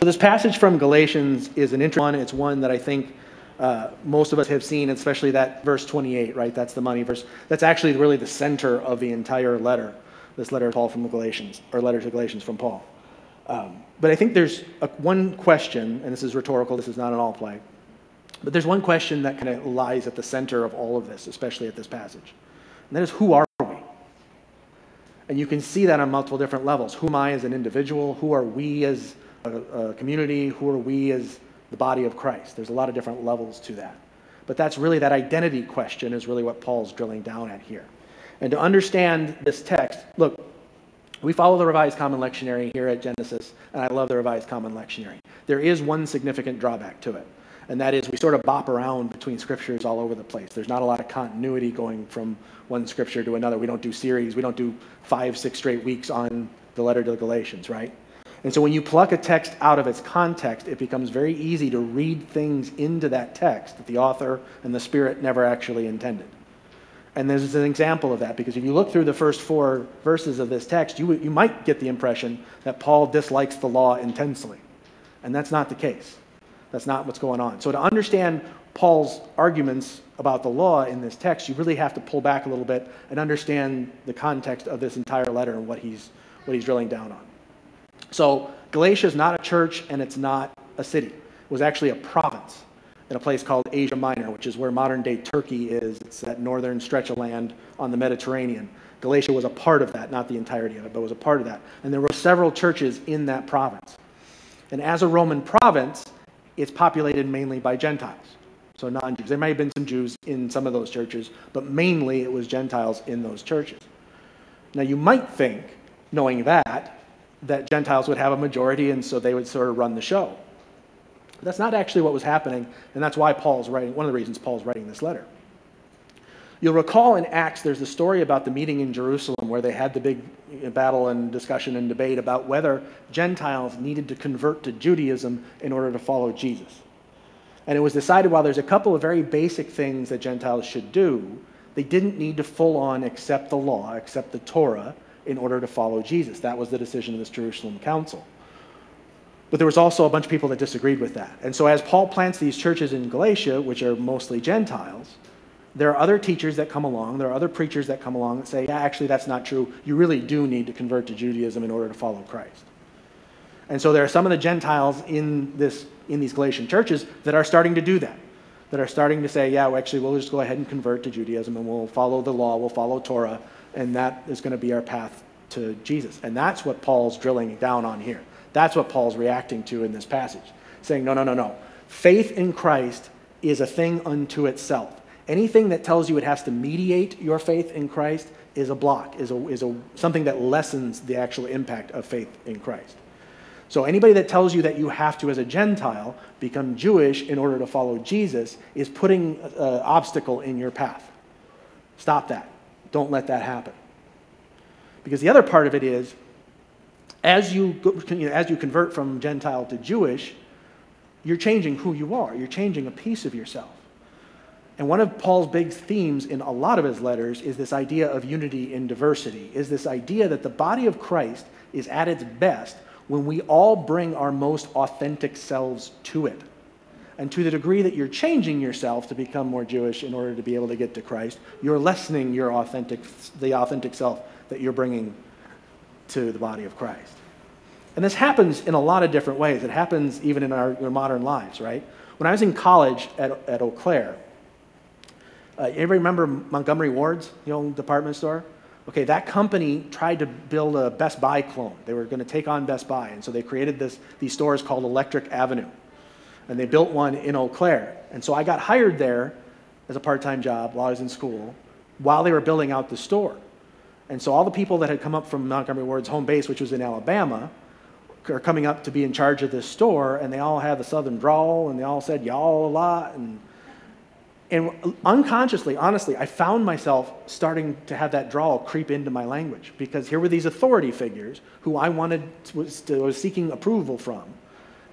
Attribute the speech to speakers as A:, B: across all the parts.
A: So this passage from Galatians is an interesting one. It's one that I think uh, most of us have seen, especially that verse 28, right? That's the money verse. That's actually really the center of the entire letter. This letter of Paul from the Galatians, or letter to Galatians from Paul. Um, but I think there's a, one question, and this is rhetorical. This is not an all play. But there's one question that kind of lies at the center of all of this, especially at this passage, and that is, who are we? And you can see that on multiple different levels. Who am I as an individual? Who are we as a, a community? Who are we as the body of Christ? There's a lot of different levels to that. But that's really that identity question is really what Paul's drilling down at here. And to understand this text, look, we follow the Revised Common Lectionary here at Genesis, and I love the Revised Common Lectionary. There is one significant drawback to it, and that is we sort of bop around between scriptures all over the place. There's not a lot of continuity going from one scripture to another. We don't do series, we don't do five, six straight weeks on the letter to the Galatians, right? And so when you pluck a text out of its context, it becomes very easy to read things into that text that the author and the Spirit never actually intended. And there's an example of that because if you look through the first four verses of this text, you, you might get the impression that Paul dislikes the law intensely. And that's not the case. That's not what's going on. So to understand Paul's arguments about the law in this text, you really have to pull back a little bit and understand the context of this entire letter and what he's, what he's drilling down on. So Galatia is not a church and it's not a city. It was actually a province in a place called Asia Minor, which is where modern day Turkey is. It's that northern stretch of land on the Mediterranean. Galatia was a part of that, not the entirety of it, but was a part of that. And there were several churches in that province. And as a Roman province, it's populated mainly by Gentiles, so non Jews. There may have been some Jews in some of those churches, but mainly it was Gentiles in those churches. Now, you might think, knowing that, that Gentiles would have a majority and so they would sort of run the show. But that's not actually what was happening, and that's why Paul's writing, one of the reasons Paul's writing this letter. You'll recall in Acts, there's a story about the meeting in Jerusalem where they had the big battle and discussion and debate about whether Gentiles needed to convert to Judaism in order to follow Jesus. And it was decided while there's a couple of very basic things that Gentiles should do, they didn't need to full on accept the law, accept the Torah, in order to follow Jesus. That was the decision of this Jerusalem council. But there was also a bunch of people that disagreed with that. And so, as Paul plants these churches in Galatia, which are mostly Gentiles, there are other teachers that come along, there are other preachers that come along that say, yeah, actually, that's not true. You really do need to convert to Judaism in order to follow Christ. And so, there are some of the Gentiles in, this, in these Galatian churches that are starting to do that, that are starting to say, yeah, well, actually, we'll just go ahead and convert to Judaism and we'll follow the law, we'll follow Torah, and that is going to be our path to Jesus. And that's what Paul's drilling down on here. That's what Paul's reacting to in this passage, saying, no, no, no, no. Faith in Christ is a thing unto itself. Anything that tells you it has to mediate your faith in Christ is a block, is, a, is a, something that lessens the actual impact of faith in Christ. So anybody that tells you that you have to, as a Gentile, become Jewish in order to follow Jesus is putting an obstacle in your path. Stop that. Don't let that happen. Because the other part of it is, as you, go, you know, as you convert from Gentile to Jewish, you're changing who you are. You're changing a piece of yourself. And one of Paul's big themes in a lot of his letters is this idea of unity in diversity, is this idea that the body of Christ is at its best when we all bring our most authentic selves to it. And to the degree that you're changing yourself to become more Jewish in order to be able to get to Christ, you're lessening your authentic, the authentic self that you're bringing to the body of Christ. And this happens in a lot of different ways. It happens even in our, our modern lives, right? When I was in college at, at Eau Claire, uh, anybody remember Montgomery Ward's, the old department store? Okay, that company tried to build a Best Buy clone. They were going to take on Best Buy, and so they created this, these stores called Electric Avenue. And they built one in Eau Claire. And so I got hired there as a part time job while I was in school while they were building out the store. And so all the people that had come up from Montgomery Ward's home base, which was in Alabama, are coming up to be in charge of this store, and they all had the southern drawl, and they all said y'all a lot, and and unconsciously, honestly, I found myself starting to have that drawl creep into my language because here were these authority figures who I wanted was, was seeking approval from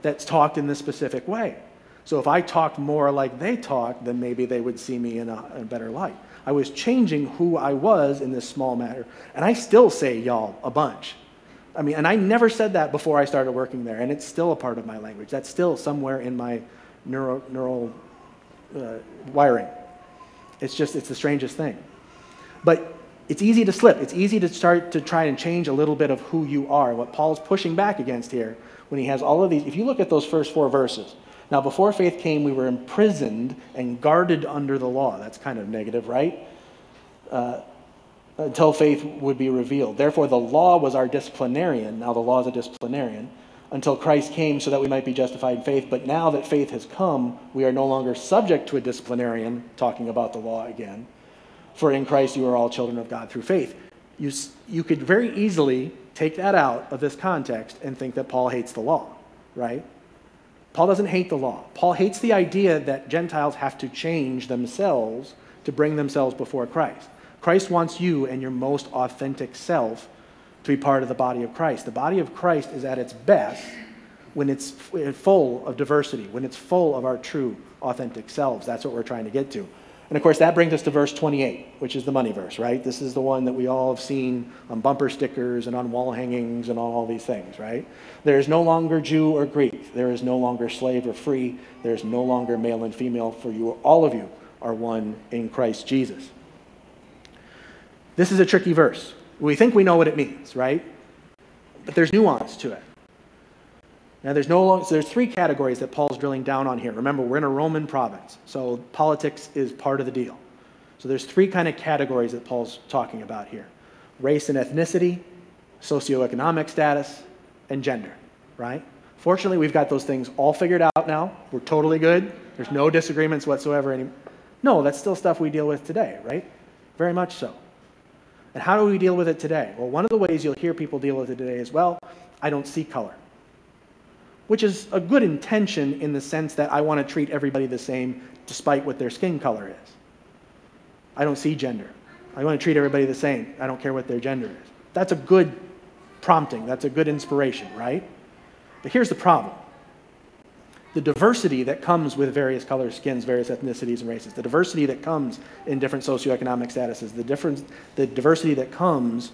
A: that's talked in this specific way. So if I talked more like they talked, then maybe they would see me in a, in a better light. I was changing who I was in this small matter, and I still say y'all a bunch. I mean, and I never said that before I started working there, and it's still a part of my language. That's still somewhere in my neuro, neural uh, wiring. It's just, it's the strangest thing. But it's easy to slip. It's easy to start to try and change a little bit of who you are. What Paul's pushing back against here, when he has all of these, if you look at those first four verses, now before faith came, we were imprisoned and guarded under the law. That's kind of negative, right? Uh, until faith would be revealed. Therefore, the law was our disciplinarian. Now, the law is a disciplinarian until Christ came so that we might be justified in faith. But now that faith has come, we are no longer subject to a disciplinarian, talking about the law again. For in Christ you are all children of God through faith. You, you could very easily take that out of this context and think that Paul hates the law, right? Paul doesn't hate the law. Paul hates the idea that Gentiles have to change themselves to bring themselves before Christ. Christ wants you and your most authentic self to be part of the body of Christ. The body of Christ is at its best when it's full of diversity, when it's full of our true, authentic selves. That's what we're trying to get to. And of course, that brings us to verse 28, which is the money verse, right? This is the one that we all have seen on bumper stickers and on wall hangings and all these things, right? There is no longer Jew or Greek. There is no longer slave or free. There is no longer male and female, for you, all of you are one in Christ Jesus. This is a tricky verse. We think we know what it means, right? But there's nuance to it. Now, there's no long, so there's three categories that Paul's drilling down on here. Remember, we're in a Roman province, so politics is part of the deal. So there's three kind of categories that Paul's talking about here: race and ethnicity, socioeconomic status, and gender. Right? Fortunately, we've got those things all figured out now. We're totally good. There's no disagreements whatsoever anymore. No, that's still stuff we deal with today, right? Very much so. And how do we deal with it today? Well, one of the ways you'll hear people deal with it today is, well, I don't see color. Which is a good intention in the sense that I want to treat everybody the same despite what their skin color is. I don't see gender. I want to treat everybody the same. I don't care what their gender is. That's a good prompting. That's a good inspiration, right? But here's the problem the diversity that comes with various colors, skins, various ethnicities, and races, the diversity that comes in different socioeconomic statuses, the, difference, the diversity that comes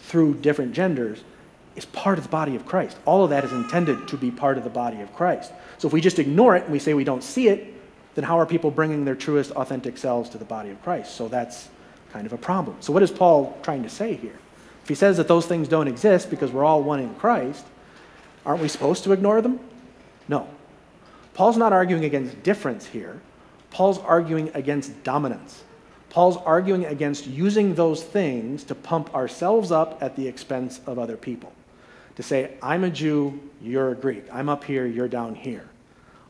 A: through different genders is part of the body of Christ. All of that is intended to be part of the body of Christ. So if we just ignore it and we say we don't see it, then how are people bringing their truest, authentic selves to the body of Christ? So that's kind of a problem. So what is Paul trying to say here? If he says that those things don't exist because we're all one in Christ, aren't we supposed to ignore them? No. Paul's not arguing against difference here. Paul's arguing against dominance. Paul's arguing against using those things to pump ourselves up at the expense of other people. To say, I'm a Jew, you're a Greek. I'm up here, you're down here.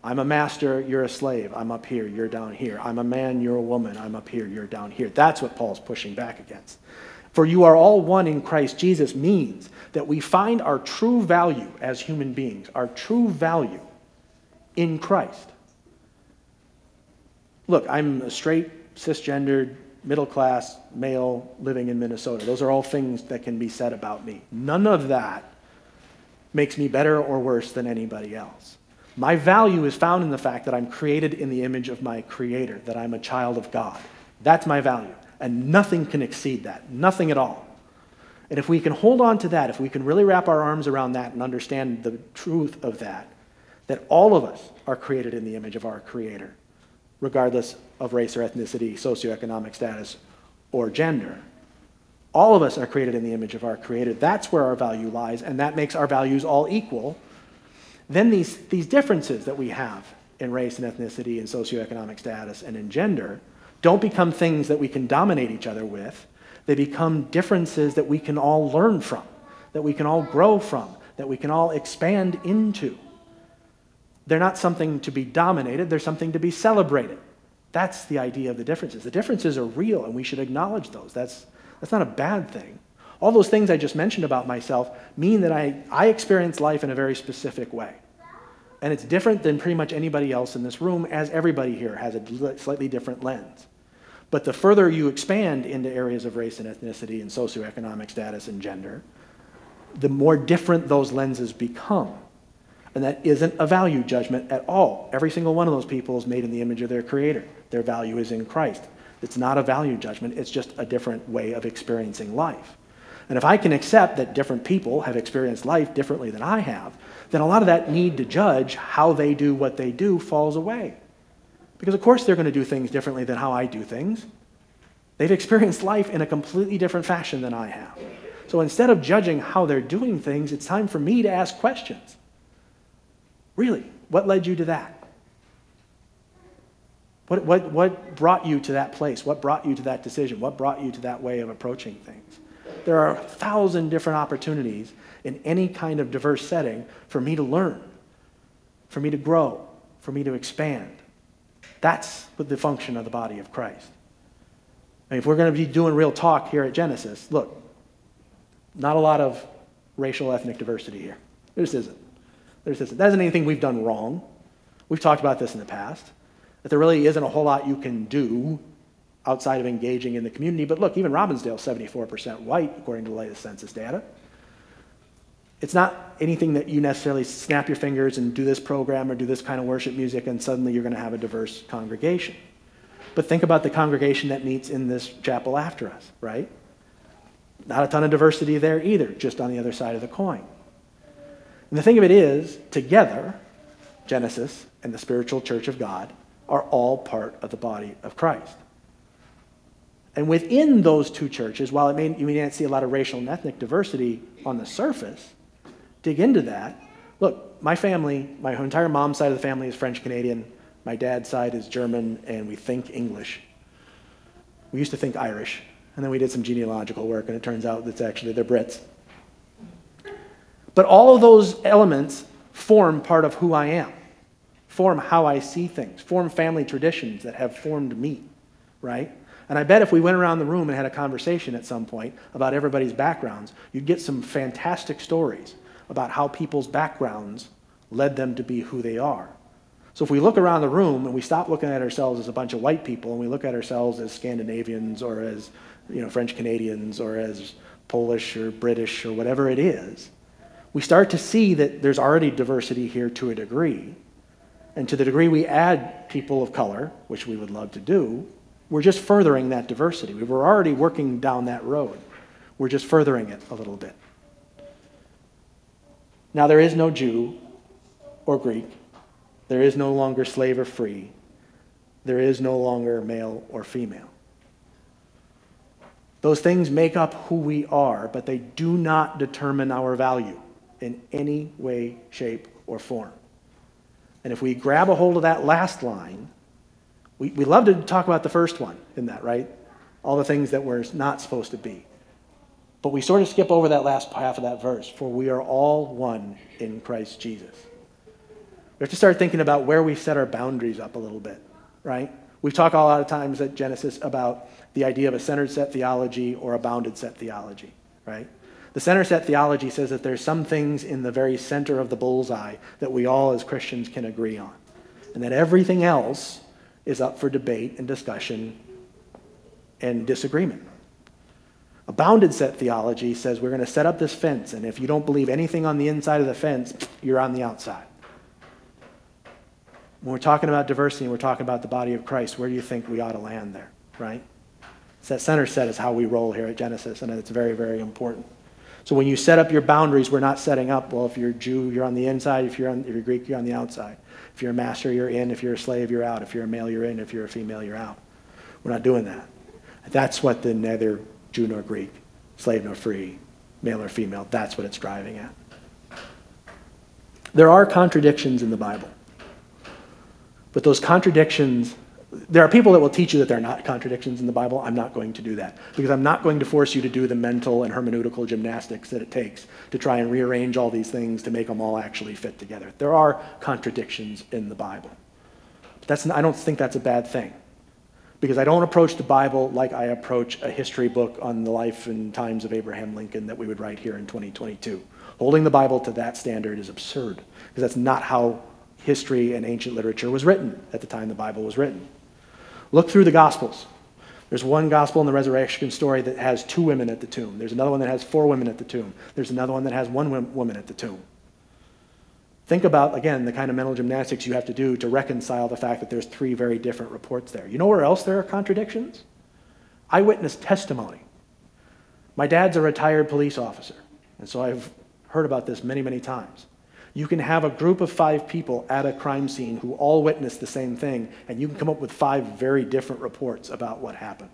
A: I'm a master, you're a slave. I'm up here, you're down here. I'm a man, you're a woman. I'm up here, you're down here. That's what Paul's pushing back against. For you are all one in Christ Jesus means that we find our true value as human beings, our true value in Christ. Look, I'm a straight, cisgendered, middle class male living in Minnesota. Those are all things that can be said about me. None of that makes me better or worse than anybody else. My value is found in the fact that I'm created in the image of my Creator, that I'm a child of God. That's my value. And nothing can exceed that, nothing at all. And if we can hold on to that, if we can really wrap our arms around that and understand the truth of that, that all of us are created in the image of our Creator, regardless of race or ethnicity, socioeconomic status, or gender, All of us are created in the image of our Creator. That's where our value lies, and that makes our values all equal. Then these, these differences that we have in race and ethnicity and socioeconomic status and in gender don't become things that we can dominate each other with. They become differences that we can all learn from, that we can all grow from, that we can all expand into. They're not something to be dominated, they're something to be celebrated. That's the idea of the differences. The differences are real, and we should acknowledge those. That's, that's not a bad thing. All those things I just mentioned about myself mean that I, I experience life in a very specific way. And it's different than pretty much anybody else in this room, as everybody here has a slightly different lens. But the further you expand into areas of race and ethnicity and socioeconomic status and gender, the more different those lenses become. And that isn't a value judgment at all. Every single one of those people is made in the image of their creator. Their value is in Christ. It's not a value judgment, it's just a different way of experiencing life. And if I can accept that different people have experienced life differently than I have, then a lot of that need to judge how they do what they do falls away. Because, of course, they're going to do things differently than how I do things. They've experienced life in a completely different fashion than I have. So instead of judging how they're doing things, it's time for me to ask questions. Really, what led you to that? What, what, what brought you to that place? What brought you to that decision? What brought you to that way of approaching things? There are a thousand different opportunities in any kind of diverse setting for me to learn, for me to grow, for me to expand. That's the function of the body of Christ. And if we're going to be doing real talk here at Genesis, look, not a lot of racial ethnic diversity here. There just isn't. There just isn't. That isn't anything we've done wrong. We've talked about this in the past. That there really isn't a whole lot you can do outside of engaging in the community. But look, even Robbinsdale, 74% white, according to the latest census data. It's not anything that you necessarily snap your fingers and do this program or do this kind of worship music and suddenly you're going to have a diverse congregation. But think about the congregation that meets in this chapel after us, right? Not a ton of diversity there either, just on the other side of the coin. And the thing of it is, together, Genesis and the spiritual church of God are all part of the body of Christ. And within those two churches, while it may, you may not see a lot of racial and ethnic diversity on the surface, dig into that. Look, my family, my entire mom's side of the family is French Canadian. My dad's side is German, and we think English. We used to think Irish, and then we did some genealogical work, and it turns out that's actually they're Brits. But all of those elements form part of who I am, form how I see things, form family traditions that have formed me, right? And I bet if we went around the room and had a conversation at some point about everybody's backgrounds, you'd get some fantastic stories about how people's backgrounds led them to be who they are. So if we look around the room and we stop looking at ourselves as a bunch of white people and we look at ourselves as Scandinavians or as you know, French Canadians or as Polish or British or whatever it is, we start to see that there's already diversity here to a degree. And to the degree we add people of color, which we would love to do, we're just furthering that diversity. We were already working down that road. We're just furthering it a little bit. Now, there is no Jew or Greek. There is no longer slave or free. There is no longer male or female. Those things make up who we are, but they do not determine our value in any way, shape, or form. And if we grab a hold of that last line, we, we love to talk about the first one in that, right? All the things that we're not supposed to be. But we sort of skip over that last half of that verse, for we are all one in Christ Jesus. We have to start thinking about where we set our boundaries up a little bit, right? We talk a lot of times at Genesis about the idea of a centered set theology or a bounded set theology, right? The center set theology says that there's some things in the very center of the bullseye that we all as Christians can agree on, and that everything else is up for debate and discussion and disagreement. A bounded set theology says we're going to set up this fence, and if you don't believe anything on the inside of the fence, you're on the outside. When we're talking about diversity and we're talking about the body of Christ, where do you think we ought to land there, right? So that center set is how we roll here at Genesis, and it's very, very important. So when you set up your boundaries, we're not setting up, well, if you're Jew, you're on the inside. If you're, on, if you're Greek, you're on the outside. If you're a master, you're in. If you're a slave, you're out. If you're a male, you're in. If you're a female, you're out. We're not doing that. That's what the neither Jew nor Greek slave nor free, male or female. That's what it's driving at. There are contradictions in the Bible. But those contradictions, there are people that will teach you that there are not contradictions in the Bible. I'm not going to do that because I'm not going to force you to do the mental and hermeneutical gymnastics that it takes to try and rearrange all these things to make them all actually fit together. There are contradictions in the Bible. But that's, I don't think that's a bad thing because I don't approach the Bible like I approach a history book on the life and times of Abraham Lincoln that we would write here in 2022. Holding the Bible to that standard is absurd because that's not how history and ancient literature was written at the time the Bible was written. Look through the Gospels. There's one gospel in the resurrection story that has two women at the tomb. There's another one that has four women at the tomb. There's another one that has one woman at the tomb. Think about, again, the kind of mental gymnastics you have to do to reconcile the fact that there's three very different reports there. You know where else there are contradictions? Eyewitness testimony. My dad's a retired police officer, and so I've heard about this many, many times. You can have a group of five people at a crime scene who all witness the same thing, and you can come up with five very different reports about what happened.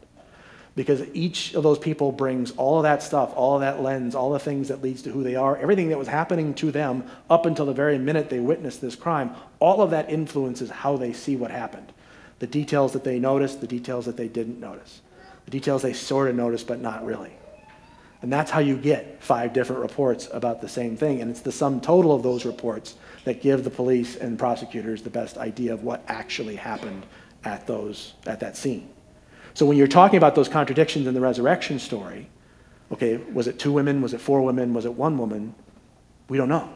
A: Because each of those people brings all of that stuff, all of that lens, all the things that leads to who they are, everything that was happening to them up until the very minute they witnessed this crime, all of that influences how they see what happened. The details that they noticed, the details that they didn't notice, the details they sort of noticed but not really. And that's how you get five different reports about the same thing. And it's the sum total of those reports that give the police and prosecutors the best idea of what actually happened at, those, at that scene. So when you're talking about those contradictions in the resurrection story, okay, was it two women? Was it four women? Was it one woman? We don't know.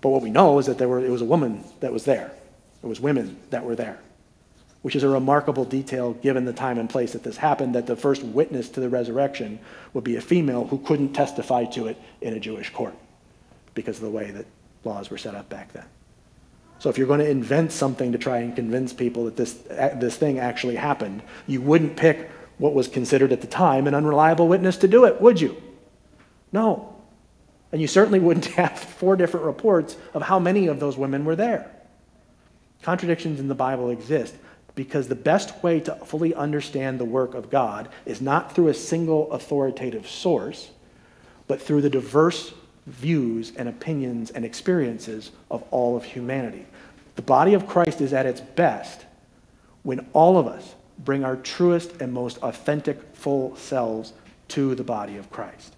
A: But what we know is that there were, it was a woman that was there. It was women that were there which is a remarkable detail given the time and place that this happened, that the first witness to the resurrection would be a female who couldn't testify to it in a Jewish court because of the way that laws were set up back then. So if you're going to invent something to try and convince people that this, this thing actually happened, you wouldn't pick what was considered at the time an unreliable witness to do it, would you? No. And you certainly wouldn't have four different reports of how many of those women were there. Contradictions in the Bible exist because the best way to fully understand the work of God is not through a single authoritative source, but through the diverse views and opinions and experiences of all of humanity. The body of Christ is at its best when all of us bring our truest and most authentic, full selves to the body of Christ.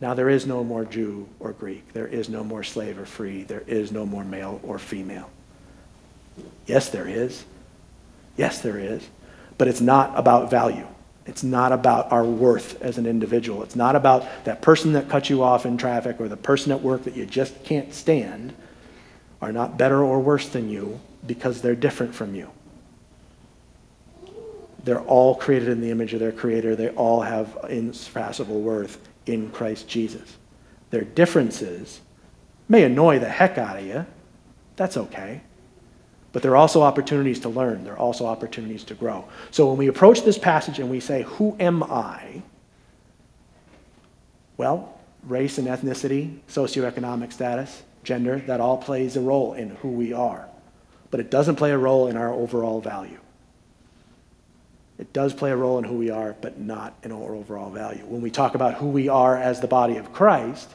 A: Now, there is no more Jew or Greek. There is no more slave or free. There is no more male or female. Yes, there is. Yes, there is. But it's not about value. It's not about our worth as an individual. It's not about that person that cut you off in traffic or the person at work that you just can't stand are not better or worse than you because they're different from you. They're all created in the image of their creator. They all have insurpassable worth in Christ Jesus. Their differences may annoy the heck out of you. That's okay. But there are also opportunities to learn, there are also opportunities to grow. So when we approach this passage and we say, Who am I? Well, race and ethnicity, socioeconomic status, gender, that all plays a role in who we are. But it doesn't play a role in our overall value. It does play a role in who we are, but not in our overall value. When we talk about who we are as the body of Christ,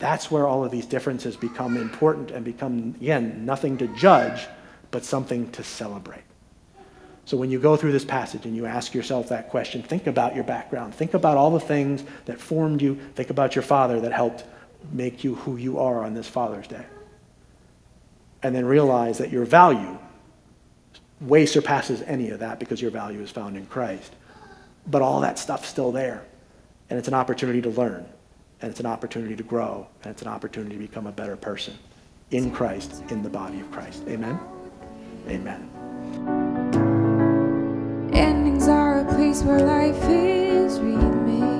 A: that's where all of these differences become important and become, again, nothing to judge, but something to celebrate. So when you go through this passage and you ask yourself that question, think about your background. Think about all the things that formed you. Think about your father that helped make you who you are on this Father's Day. And then realize that your value way surpasses any of that because your value is found in Christ. But all that stuff's still there. And it's an opportunity to learn and it's an opportunity to grow, and it's an opportunity to become a better person in Christ, in the body of Christ. Amen? Amen.
B: Endings are a place where life is remade.